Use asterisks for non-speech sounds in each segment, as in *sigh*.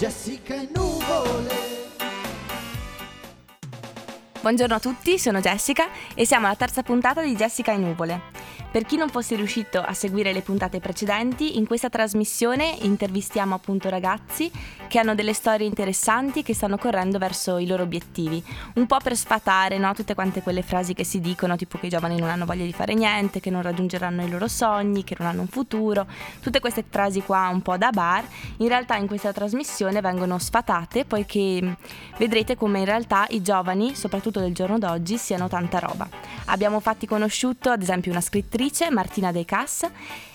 Jessica e nuvole. Buongiorno a tutti, sono Jessica e siamo alla terza puntata di Jessica in nuvole. Per chi non fosse riuscito a seguire le puntate precedenti, in questa trasmissione intervistiamo appunto ragazzi che hanno delle storie interessanti che stanno correndo verso i loro obiettivi, un po' per sfatare no? tutte quante quelle frasi che si dicono, tipo che i giovani non hanno voglia di fare niente, che non raggiungeranno i loro sogni, che non hanno un futuro, tutte queste frasi qua un po' da bar, in realtà in questa trasmissione vengono sfatate poiché vedrete come in realtà i giovani, soprattutto del giorno d'oggi, siano tanta roba. Abbiamo fatti conosciuto ad esempio una scrittrice Martina De Cas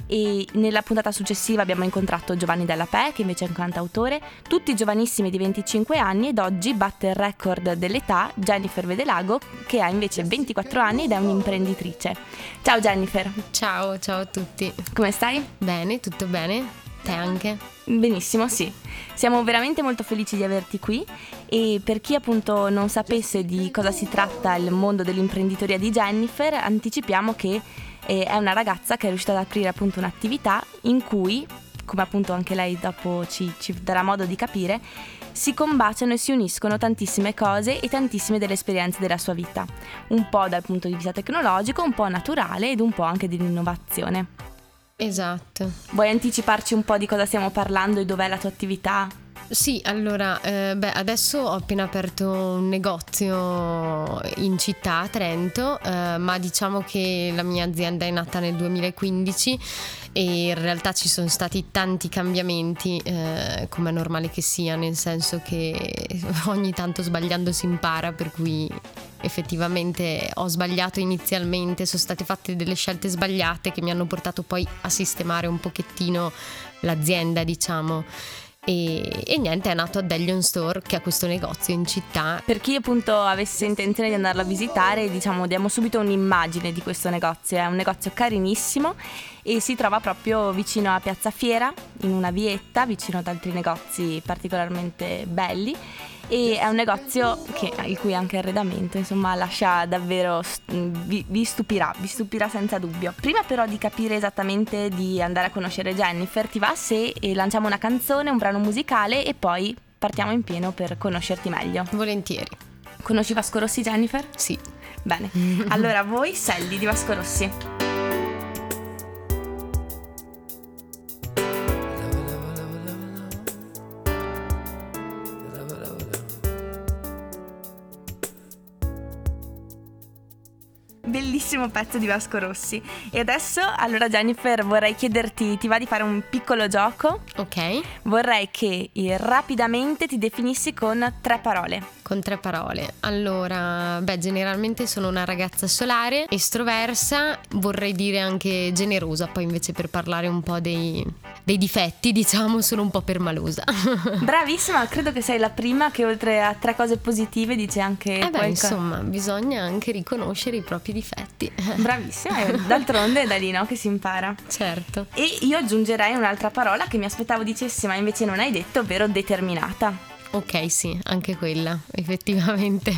e nella puntata successiva abbiamo incontrato Giovanni Della Pe che invece è un cantautore, tutti giovanissimi di 25 anni ed oggi batte il record dell'età Jennifer Vedelago che ha invece 24 anni ed è un'imprenditrice. Ciao Jennifer. Ciao, ciao a tutti. Come stai? Bene, tutto bene? Te anche? Benissimo, sì. Siamo veramente molto felici di averti qui e per chi appunto non sapesse di cosa si tratta il mondo dell'imprenditoria di Jennifer, anticipiamo che e è una ragazza che è riuscita ad aprire appunto un'attività in cui, come appunto anche lei dopo ci, ci darà modo di capire, si combaciano e si uniscono tantissime cose e tantissime delle esperienze della sua vita, un po' dal punto di vista tecnologico, un po' naturale ed un po' anche dell'innovazione. Esatto. Vuoi anticiparci un po' di cosa stiamo parlando e dov'è la tua attività? Sì, allora, eh, beh, adesso ho appena aperto un negozio in città a Trento, eh, ma diciamo che la mia azienda è nata nel 2015 e in realtà ci sono stati tanti cambiamenti, eh, come è normale che sia, nel senso che *laughs* ogni tanto sbagliando si impara, per cui effettivamente ho sbagliato inizialmente, sono state fatte delle scelte sbagliate che mi hanno portato poi a sistemare un pochettino l'azienda, diciamo. E, e, niente, è nato a Delion Store, che è questo negozio in città. Per chi appunto avesse intenzione di andarlo a visitare, diciamo, diamo subito un'immagine di questo negozio. È un negozio carinissimo e si trova proprio vicino a Piazza Fiera, in una vietta, vicino ad altri negozi particolarmente belli. E è un negozio che, il cui anche arredamento insomma lascia davvero vi, vi, stupirà vi stupirà senza dubbio. Prima però di capire esattamente di andare a conoscere Jennifer ti va se eh, lanciamo una canzone un brano musicale e poi partiamo in pieno per conoscerti meglio. Volentieri. Conosci Vasco Rossi Jennifer? sì. Bene. *laughs* Allora voi Selli di Vasco Rossi bellissimo pezzo di Vasco Rossi. E adesso, allora Jennifer, vorrei chiederti, ti va di fare un piccolo gioco? Ok. Vorrei che eh, rapidamente ti definissi con tre parole. Con tre parole. Allora, beh, generalmente sono una ragazza solare, estroversa, vorrei dire anche generosa, poi invece per parlare un po' dei, dei difetti, diciamo, sono un po' permalosa. *laughs* Bravissima, credo che sei la prima che oltre a tre cose positive dice anche... Eh beh, insomma, bisogna anche riconoscere i propri difetti. *laughs* Bravissima, d'altronde è da lì no, che si impara. Certo. E io aggiungerei un'altra parola che mi aspettavo dicessi ma invece non hai detto, ovvero determinata. Ok, sì, anche quella, *laughs* effettivamente.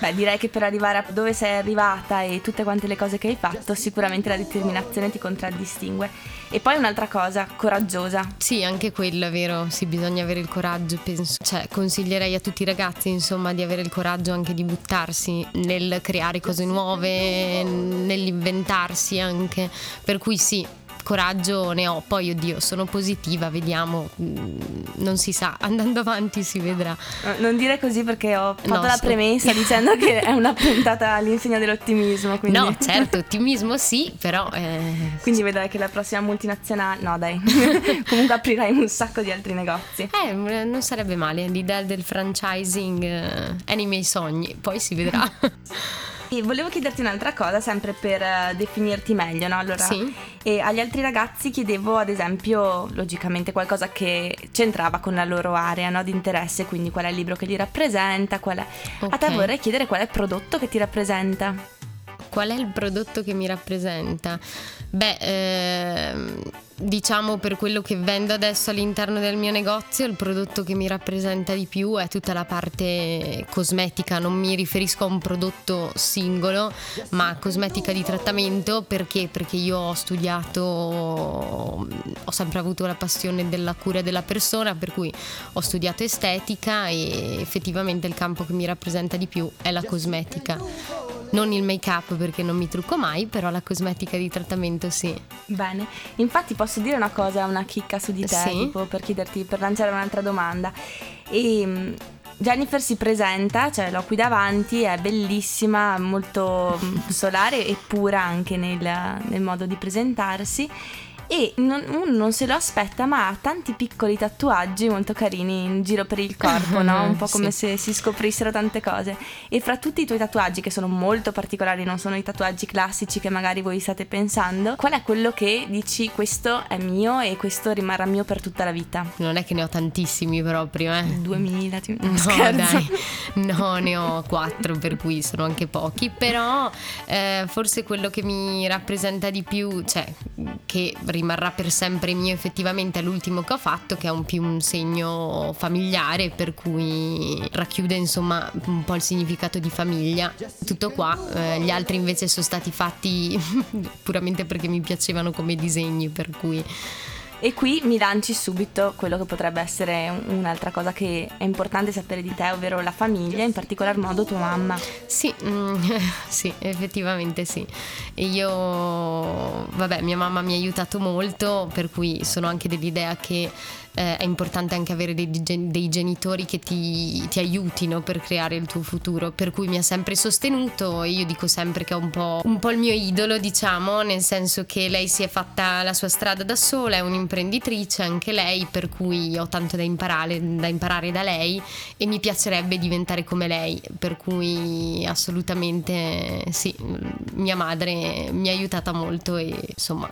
Beh, direi che per arrivare a dove sei arrivata e tutte quante le cose che hai fatto, sicuramente la determinazione ti contraddistingue. E poi un'altra cosa, coraggiosa. Sì, anche quello è vero, sì, bisogna avere il coraggio, penso. Cioè, consiglierei a tutti i ragazzi, insomma, di avere il coraggio anche di buttarsi nel creare cose nuove, nell'inventarsi anche. Per cui sì, coraggio ne ho, poi oddio sono positiva, vediamo, mm, non si sa, *laughs* andando avanti si vedrà. Non dire così perché ho fatto no, la premessa *laughs* dicendo che è una puntata all'insegna dell'ottimismo. Quindi. No, certo, ottimismo sì, però... Eh... *laughs* Quindi vedrai che la prossima multinazionale... No dai, comunque aprirai un sacco di altri negozi. Eh, non sarebbe male, l'idea del franchising eh, è nei miei sogni, poi si vedrà. E volevo chiederti un'altra cosa, sempre per uh, definirti meglio, no? Allora, sì. E agli altri ragazzi chiedevo, ad esempio, logicamente qualcosa che c'entrava con la loro area no, di interesse, quindi qual è il libro che li rappresenta, qual è... Okay. A te vorrei chiedere qual è il prodotto che ti rappresenta. Qual è il prodotto che mi rappresenta? Beh, ehm diciamo per quello che vendo adesso all'interno del mio negozio, il prodotto che mi rappresenta di più è tutta la parte cosmetica, non mi riferisco a un prodotto singolo, ma cosmetica di trattamento. Perché? Perché io ho studiato, ho sempre avuto la passione della cura della persona, per cui ho studiato estetica e effettivamente il campo che mi rappresenta di più è la cosmetica non il make up perché non mi trucco mai, però la cosmetica di trattamento sì. Bene, infatti posso dire una cosa, una chicca su di te, sì. tipo per chiederti, per lanciare un'altra domanda. E mm, Jennifer si presenta, cioè l'ho qui davanti, è bellissima, molto solare e pura anche nel, nel modo di presentarsi e non, uno non se lo aspetta ma ha tanti piccoli tatuaggi molto carini in giro per il corpo, no? un po' *laughs* come sì. se si scoprissero tante cose e fra tutti i tuoi tatuaggi che sono molto particolari, non sono i tatuaggi classici che magari voi state pensando, qual è quello che dici questo è mio e questo rimarrà mio per tutta la vita? Non è che ne ho tantissimi proprio, eh? 2000, ti... no, *laughs* scherzo. dai, no ne ho quattro per cui sono anche pochi, però eh, forse quello che mi rappresenta di più, cioè che rimarrà per sempre mio effettivamente è l'ultimo che ho fatto che è un più un segno familiare per cui racchiude insomma un po' il significato di famiglia. Tutto qua eh, gli altri invece sono stati fatti *laughs* puramente perché mi piacevano come disegni per cui e qui mi lanci subito quello che potrebbe essere un'altra cosa che è importante sapere di te, ovvero la famiglia, in particolar modo tua mamma. Sì, mm, *laughs* sì, effettivamente sì. Io, vabbè, mia mamma mi ha aiutato molto, per cui sono anche dell'idea che eh, è importante anche avere dei, dei genitori che ti, ti, aiutino per creare il tuo futuro, per cui mi ha sempre sostenuto e io dico sempre che è un po', un po' il mio idolo, diciamo, nel senso che lei si è fatta la sua strada da sola, è un'imprenditrice anche lei, per cui ho tanto da imparare, da imparare da lei e mi piacerebbe diventare come lei, per cui assolutamente sì, mia madre mi ha aiutata molto e insomma...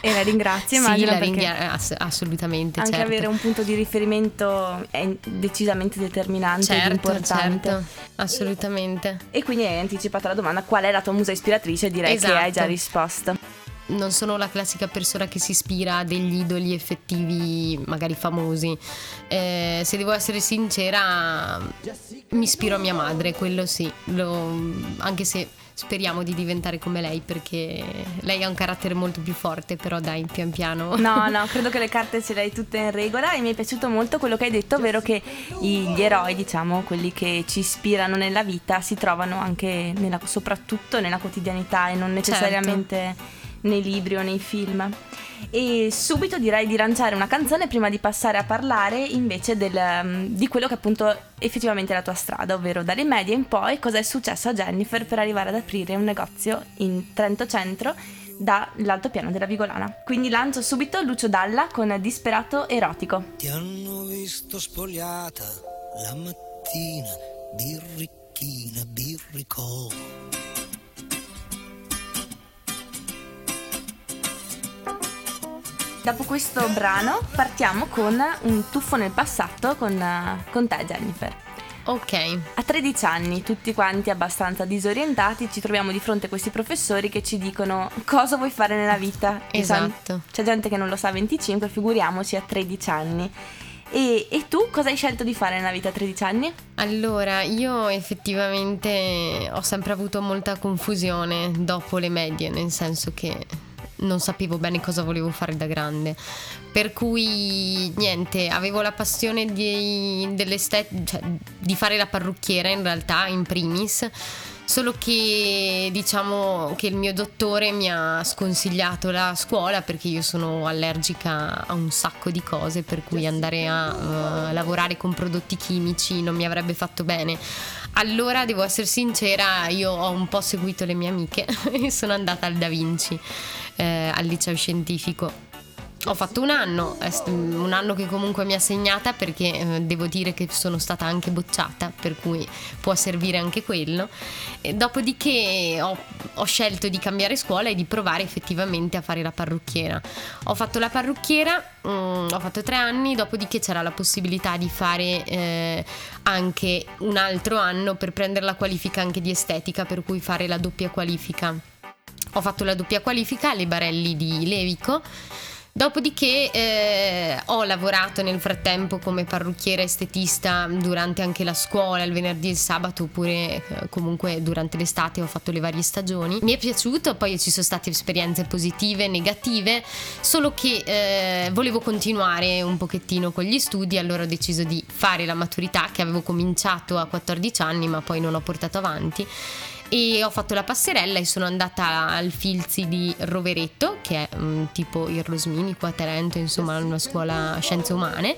E la ringrazio, *laughs* immagino. Sì, la perché... ringrazio, ass- assolutamente anche certo. avere un punto di riferimento è decisamente determinante certo, importante. Certo, assolutamente. E quindi hai anticipato la domanda qual è la tua musa ispiratrice? Direi esatto. che hai già risposto non sono la classica persona che si ispira a degli idoli effettivi, magari famosi. Eh, se devo essere sincera, mi ispiro a mia madre, quello sì, lo, anche se speriamo di diventare come lei perché lei ha un carattere molto più forte, però dai, pian piano. No, *laughs* no, credo che le carte ce le hai tutte in regola e mi è piaciuto molto quello che hai detto, ovvero che gli eroi, diciamo, quelli che ci ispirano nella vita, si trovano anche nella, soprattutto nella quotidianità e non necessariamente certo. Nei libri o nei film. E subito direi di lanciare una canzone prima di passare a parlare invece del, mm, di quello che appunto effettivamente è la tua strada, ovvero dalle medie in poi cosa è successo a Jennifer per arrivare ad aprire un negozio in Trento Centro dall'altopiano della Vigolana. Quindi lancio subito Lucio Dalla con Disperato Erotico. Ti hanno visto spogliata la mattina, birricchina, birricò Dopo questo brano partiamo con un tuffo nel passato con, con te Jennifer. Ok. A 13 anni, tutti quanti abbastanza disorientati, ci troviamo di fronte a questi professori che ci dicono cosa vuoi fare nella vita. Esatto. C'è gente che non lo sa a 25, figuriamoci a 13 anni. E, e, tu cosa hai scelto di fare nella vita a 13 anni? Allora, io effettivamente ho sempre avuto molta confusione dopo le medie, nel senso che non sapevo bene cosa volevo fare da grande. Per cui niente, avevo la passione di, cioè, di fare la parrucchiera in realtà, in primis. Solo che diciamo che il mio dottore mi ha sconsigliato la scuola perché io sono allergica a un sacco di cose, per cui andare a uh, lavorare con prodotti chimici non mi avrebbe fatto bene. Allora devo essere sincera, io ho un po' seguito le mie amiche *laughs* e sono andata al Da Vinci eh, al liceo scientifico. Ho fatto un anno, un anno che comunque mi ha segnata perché eh, devo dire che sono stata anche bocciata, per cui può servire anche quello. E dopodiché ho, ho, scelto di cambiare scuola e di provare effettivamente a fare la parrucchiera. Ho fatto la parrucchiera, mh, mm, ho fatto tre anni, dopodiché c'era la possibilità di fare eh, anche un altro anno per prendere la qualifica anche di estetica, per cui fare la doppia qualifica ho fatto la doppia qualifica alle Barelli di Levico Dopodiché eh, ho lavorato nel frattempo come parrucchiera estetista durante anche la scuola, il venerdì e il sabato, oppure eh, comunque durante l'estate ho fatto le varie stagioni. Mi è piaciuto, poi ci sono state esperienze positive, negative, solo che eh, volevo continuare un pochettino con gli studi, allora ho deciso di fare la maturità che avevo cominciato a 14 anni ma poi non ho portato avanti e ho fatto la passerella e sono andata al Filzi di Roveretto, che è um, tipo il Rosmini qua a Trento, insomma una scuola scienze umane.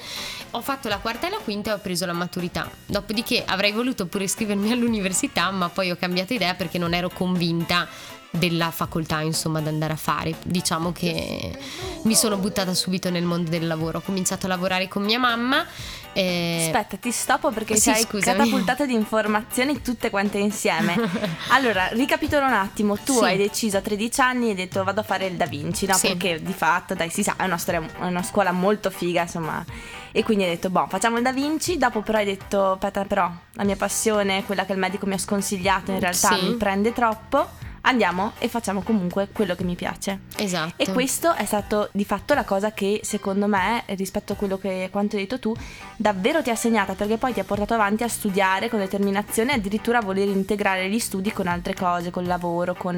Ho fatto la quarta e la quinta e ho preso la maturità. Dopodiché avrei voluto pure iscrivermi all'università, ma poi ho cambiato idea perché non ero convinta della facoltà insomma da andare a fare. Diciamo che mi sono buttata subito nel mondo del lavoro. Ho cominciato a lavorare con mia mamma e... aspetta ti stoppo perché sì, hai catapultato di informazioni tutte quante insieme. *laughs* Allora ricapitolo un attimo. Tu sì. hai deciso a 13 anni e hai detto vado a fare il Da Vinci no? Sì. perché di fatto dai si sa è una, storia, è una scuola molto figa insomma. E quindi hai detto boh facciamo il Da Vinci dopo però hai detto aspetta però la mia passione quella che il medico mi ha sconsigliato in realtà mi prende troppo andiamo e facciamo comunque quello che mi piace. Esatto. E questo è stato di fatto la cosa che secondo me, rispetto a quello che quanto hai detto tu, davvero ti ha segnata perché poi ti ha portato avanti a studiare con determinazione e addirittura a voler integrare gli studi con altre cose, col lavoro, con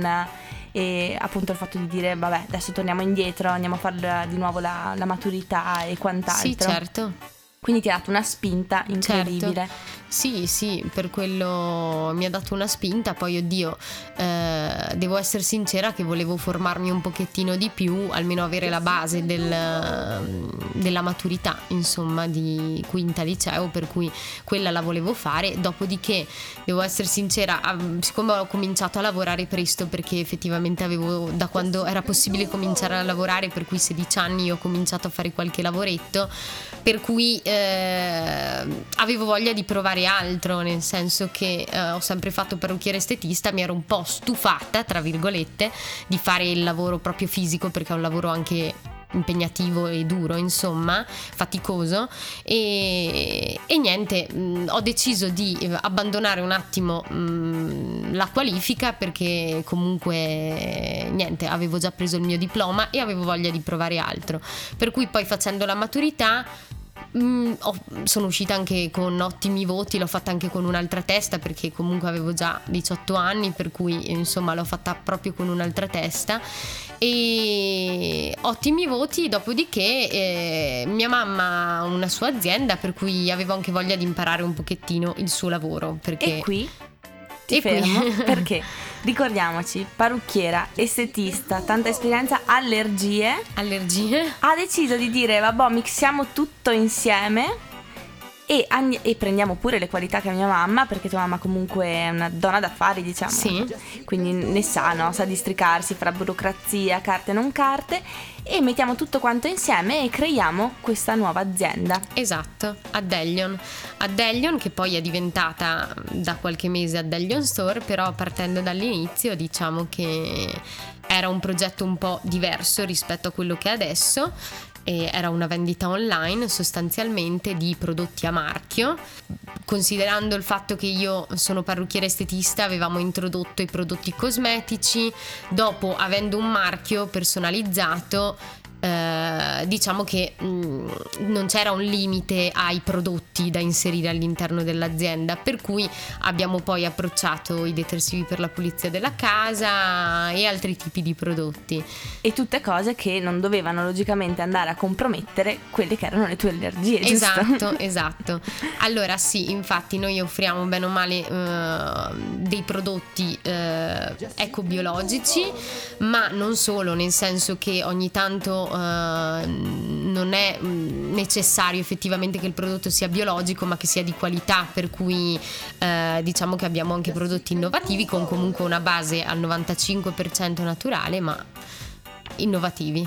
e appunto il fatto di dire vabbè adesso torniamo indietro, andiamo a fare di nuovo la, la maturità e quant'altro. Sì, certo. Quindi ti ha dato una spinta incredibile. Certo. Sì, sì, per quello mi ha dato una spinta, poi oddio, eh, devo essere sincera che volevo formarmi un pochettino di più, almeno avere la base del, della maturità, insomma, di quinta liceo, per cui quella la volevo fare, dopodiché devo essere sincera, siccome ho cominciato a lavorare presto perché effettivamente avevo, da quando era possibile cominciare a lavorare, per cui 16 anni ho cominciato a fare qualche lavoretto, per cui eh, avevo voglia di provare fare altro, nel senso che eh, ho sempre fatto parrucchiere estetista, mi ero un po' stufata, tra virgolette, di fare il lavoro proprio fisico perché è un lavoro anche impegnativo e duro, insomma, faticoso e, e niente, mh, mm, ho deciso di abbandonare un attimo mh, mm, la qualifica perché comunque niente, avevo già preso il mio diploma e avevo voglia di provare altro. Per cui poi facendo la maturità Mm, ho, sono uscita anche con ottimi voti, l'ho fatta anche con un'altra testa perché comunque avevo già 18 anni, per cui insomma l'ho fatta proprio con un'altra testa e ottimi voti, dopodiché eh, mia mamma ha una sua azienda per cui avevo anche voglia di imparare un pochettino il suo lavoro. Perché... E qui ti e fermo qui... *laughs* perché ricordiamoci, parrucchiera, estetista, tanta esperienza, allergie. Allergie. Ha deciso di dire, vabbè, mixiamo tutto insieme e, e, prendiamo pure le qualità che ha mia mamma, perché tua mamma comunque è una donna d'affari, diciamo. Sì. Quindi ne sa, no? Sa districarsi fra burocrazia, carte e non carte. E mettiamo tutto quanto insieme e creiamo questa nuova azienda. Esatto, Addelion. Addelion che poi è diventata da qualche mese Addelion Store, però partendo dall'inizio diciamo che era un progetto un po' diverso rispetto a quello che è adesso era una vendita online sostanzialmente di prodotti a marchio. Considerando il fatto che io sono parrucchiere estetista, avevamo introdotto i prodotti cosmetici, dopo avendo un marchio personalizzato eh, diciamo che mh, mm, non c'era un limite ai prodotti da inserire all'interno dell'azienda, per cui abbiamo poi approcciato i detersivi per la pulizia della casa e altri tipi di prodotti. E tutte cose che non dovevano logicamente andare a compromettere quelle che erano le tue allergie. Esatto, *laughs* esatto. Allora sì, infatti noi offriamo bene o male uh, dei prodotti uh, ecobiologici, ma non solo, nel senso che ogni tanto uh, non è mm, necessario effettivamente che il prodotto sia biologico ma che sia di qualità per cui uh, diciamo che abbiamo anche prodotti innovativi con comunque una base al 95% naturale ma innovativi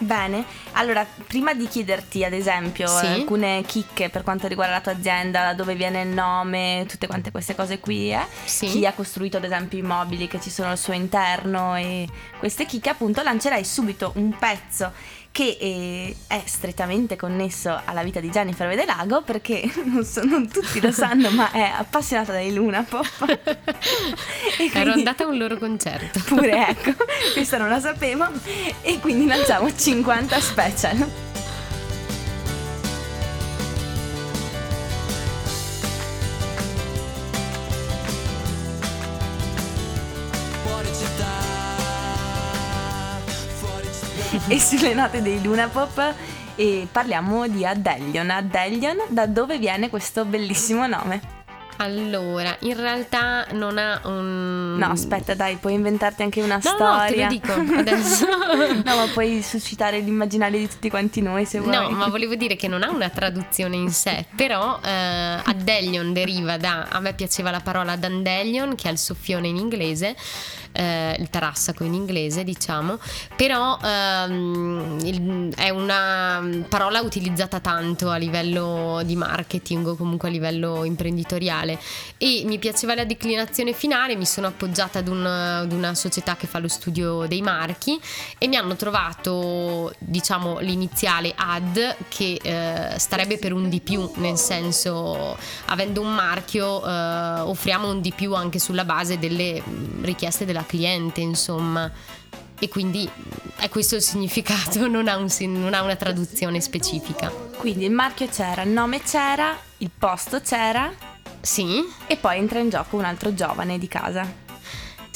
Bene, allora prima di chiederti ad esempio sì. alcune chicche per quanto riguarda la tua azienda, da dove viene il nome, tutte quante queste cose qui, eh? sì. chi ha costruito ad esempio i mobili che ci sono al suo interno e queste chicche appunto lancerai subito un pezzo che eh, è strettamente connesso alla vita di Jennifer Vedelago perché *laughs* non, so, non tutti lo sanno ma è appassionata dai Luna Pop. *laughs* quindi... Ero andata a un loro concerto. Pure ecco, *laughs* questa non la sapevo e quindi lanciamo 50 special. E sulle note dei Luna Pop e parliamo di Addelion. Addelion, da dove viene questo bellissimo nome? Allora, in realtà non ha un. No, aspetta, dai, puoi inventarti anche una no, storia. No, te lo dico *laughs* adesso. no, ma puoi suscitare l'immaginario di tutti quanti noi se vuoi. No, ma volevo dire che non ha una traduzione in sé, però eh, Addelion deriva da. A me piaceva la parola dandelion, che è il soffione in inglese eh, il tarassaco in inglese diciamo, però ehm, il, è una parola utilizzata tanto a livello di marketing o comunque a livello imprenditoriale. E mi piaceva la declinazione finale, mi sono appoggiata ad, un, ad una società che fa lo studio dei marchi e mi hanno trovato diciamo l'iniziale ad che eh, starebbe per un di più, nel senso avendo un marchio eh, offriamo un di più anche sulla base delle richieste della cliente, insomma. E quindi è questo il significato, *laughs* non ha, un, non ha una traduzione specifica. Quindi il marchio c'era, il nome c'era, il posto c'era. Sì. E poi entra in gioco un altro giovane di casa.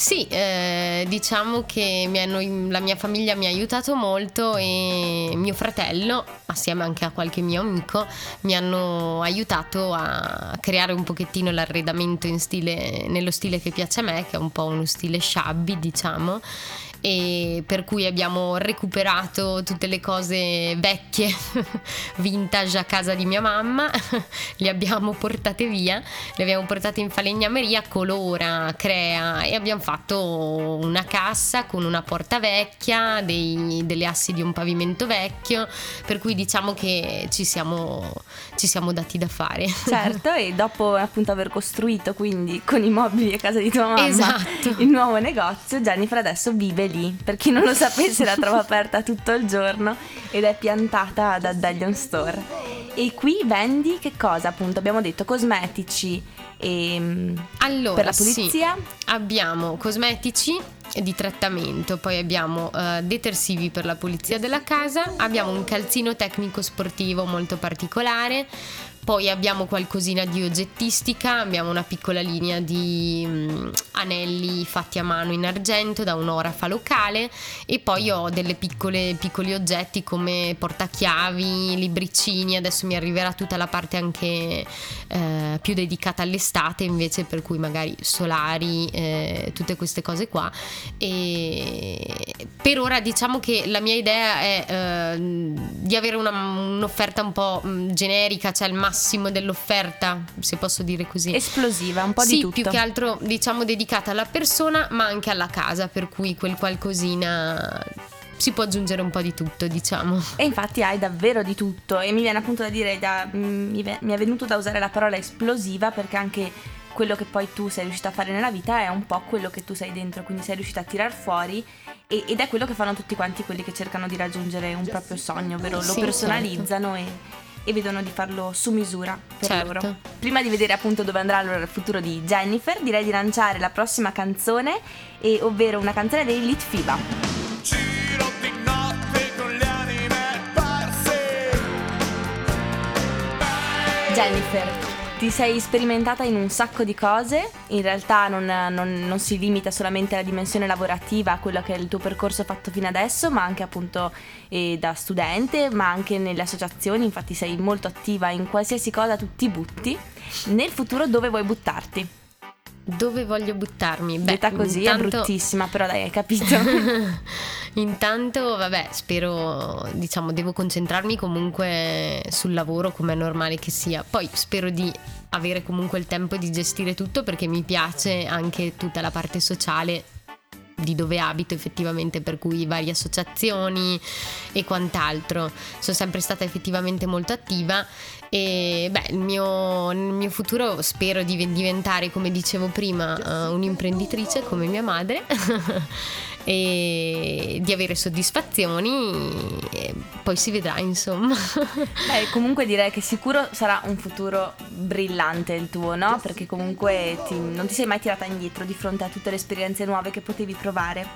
Sì, eh, diciamo che mi hanno, la mia famiglia mi ha aiutato molto e mio fratello, assieme anche a qualche mio amico, mi hanno aiutato a creare un pochettino l'arredamento stile, nello stile che piace a me, che è un po' uno stile shabby, diciamo e per cui abbiamo recuperato tutte le cose vecchie, *laughs* vintage a casa di mia mamma, *laughs* le abbiamo portate via, le abbiamo portate in falegnameria, colora, crea e abbiamo fatto una cassa con una porta vecchia, dei, delle assi di un pavimento vecchio, per cui diciamo che ci siamo, ci siamo dati da fare. Certo, e dopo appunto aver costruito quindi con i mobili a casa di tua mamma esatto. il nuovo negozio, Jennifer adesso vive lì. Per chi non lo sapesse, la trova aperta tutto il giorno ed è piantata da Dalion Store. E qui vendi che cosa? Appunto, abbiamo detto cosmetici e mm, allora, per la pulizia. Sì, abbiamo cosmetici di trattamento, poi abbiamo uh, detersivi per la pulizia della casa, abbiamo un calzino tecnico sportivo molto particolare, poi abbiamo qualcosina di oggettistica, abbiamo una piccola linea di um, anelli fatti a mano in argento da un'orafa locale e poi ho delle piccole piccoli oggetti come portachiavi, libricini, adesso mi arriverà tutta la parte anche eh, più dedicata all'estate invece per cui magari solari, eh, tutte queste cose qua. E per ora diciamo che la mia idea è eh, di avere una, un'offerta un po' mm, generica, cioè il massimo dell'offerta, se posso dire così. Esplosiva, un po' sì, di tutto. più che altro diciamo dedicata alla persona ma anche alla casa, per cui quel qualcosina si può aggiungere un po' di tutto, diciamo. E infatti hai davvero di tutto e mi viene appunto da dire, da, mi, mi è venuto da usare la parola esplosiva perché anche quello che poi tu sei riuscita a fare nella vita è un po' quello che tu sei dentro, quindi sei riuscita a tirar fuori e, ed è quello che fanno tutti quanti quelli che cercano di raggiungere un proprio sogno, ovvero lo Sì, personalizzano e, e vedono di farlo su misura per Certo. loro. Prima di vedere appunto dove andrà allora il futuro di Jennifer, direi di lanciare la prossima canzone, e, ovvero una canzone dei Litfiba. Anime perse Jennifer, ti sei sperimentata in un sacco di cose, in realtà non, non- non si limita solamente alla dimensione lavorativa, a quello che è il tuo percorso fatto fino adesso, ma anche appunto eh, da studente, ma anche nelle associazioni, infatti sei molto attiva in qualsiasi cosa tu ti butti. Nel futuro dove vuoi buttarti? Dove voglio buttarmi? Beh, Detta così è intanto- bruttissima, però dai, hai *laughs* capito. *laughs* Intanto, vabbè, spero, diciamo, devo concentrarmi comunque sul lavoro come è normale che sia. Poi spero di avere comunque il tempo di gestire tutto perché mi piace anche tutta la parte sociale di dove abito effettivamente, per cui varie associazioni e quant'altro. Sono sempre stata effettivamente molto attiva e beh, il mio, nel mio futuro spero di diventare, come dicevo prima, eh, un'imprenditrice come mia madre *laughs* e di avere soddisfazioni, e poi si vedrà insomma. *laughs* Beh, comunque direi che sicuro sarà un futuro brillante il tuo, no? Perché comunque ti- non ti sei mai tirata indietro di fronte a tutte le esperienze nuove che potevi provare.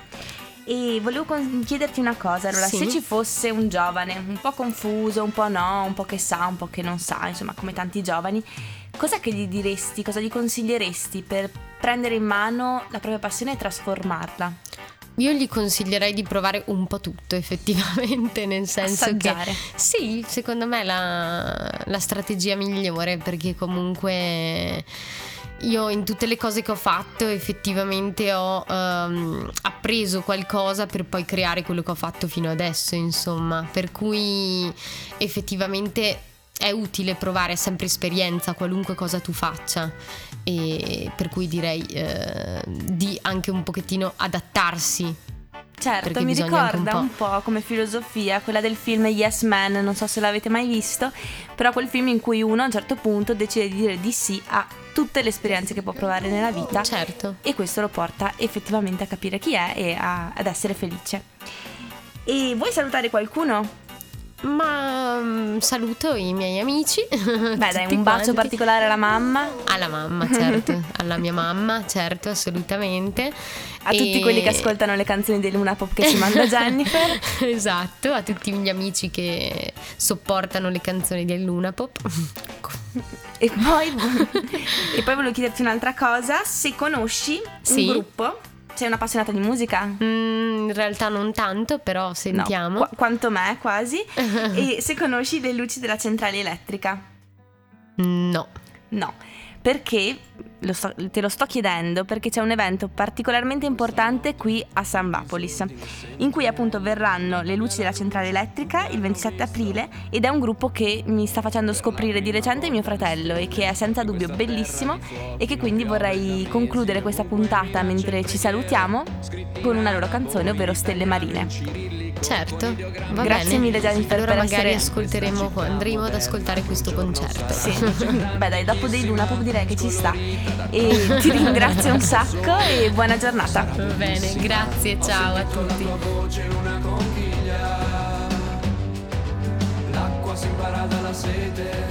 E volevo chiederti una cosa, allora, Sì. se ci fosse un giovane un po' confuso, un po' no, un po' che sa, un po' che non sa, insomma, come tanti giovani, cosa che gli diresti, cosa gli consiglieresti per prendere in mano la propria passione e trasformarla? Io gli consiglierei di provare un po' tutto *laughs* effettivamente, nel senso Assaggiare. che sì, secondo me è la, la strategia migliore perché comunque io in tutte le cose che ho fatto effettivamente ho ehm, appreso qualcosa per poi creare quello che ho fatto fino adesso, insomma, per cui effettivamente è utile provare, sempre esperienza, qualunque cosa tu faccia e per cui direi eh, di anche un pochettino adattarsi. Certo, mi anche un ricorda po'. un po'. come filosofia, quella del film Yes Man, non so se l'avete mai visto, però quel film in cui uno a un certo punto decide di dire di sì a tutte le esperienze che può provare nella vita Certo. e questo lo porta effettivamente a capire chi è e a- ad essere felice. E vuoi salutare qualcuno? Ma mm, saluto i miei amici. Beh, dai, tutti un bacio quanti. particolare alla mamma, Alla mamma, certo, *laughs* alla mia mamma, certo, assolutamente. a tutti E- quelli che ascoltano le canzoni di Luna Pop che ci manda *laughs* Jennifer. esatto, a tutti gli amici che sopportano le canzoni del Luna Pop. E poi, *laughs* e poi volevo chiederti un'altra cosa, se conosci Sì. un gruppo, sei un'appassionata di musica? Mm, in realtà non tanto, però sentiamo. No, qua- quanto me, quasi. *laughs* e se conosci le luci della centrale elettrica? No. No, perché lo sto- te lo sto chiedendo perché c'è un evento particolarmente importante qui a San Vapolis, in cui appunto verranno le luci della centrale elettrica il 27 aprile ed è un gruppo che mi sta facendo scoprire di recente mio fratello e che è senza dubbio bellissimo e che quindi vorrei concludere questa puntata mentre ci salutiamo con una loro canzone, ovvero Stelle Marine. Certo, va Grazie bene. mille, Jennifer, Allora per magari essere- ascolteremo, andremo ad ascoltare questo concerto. Sì, *laughs* beh dai, dopo dei Luna Pop direi che ci sta. E ti ringrazio un sacco e buona giornata. Va bene, grazie, ciao a tutti. L'acqua si impara dalla sete,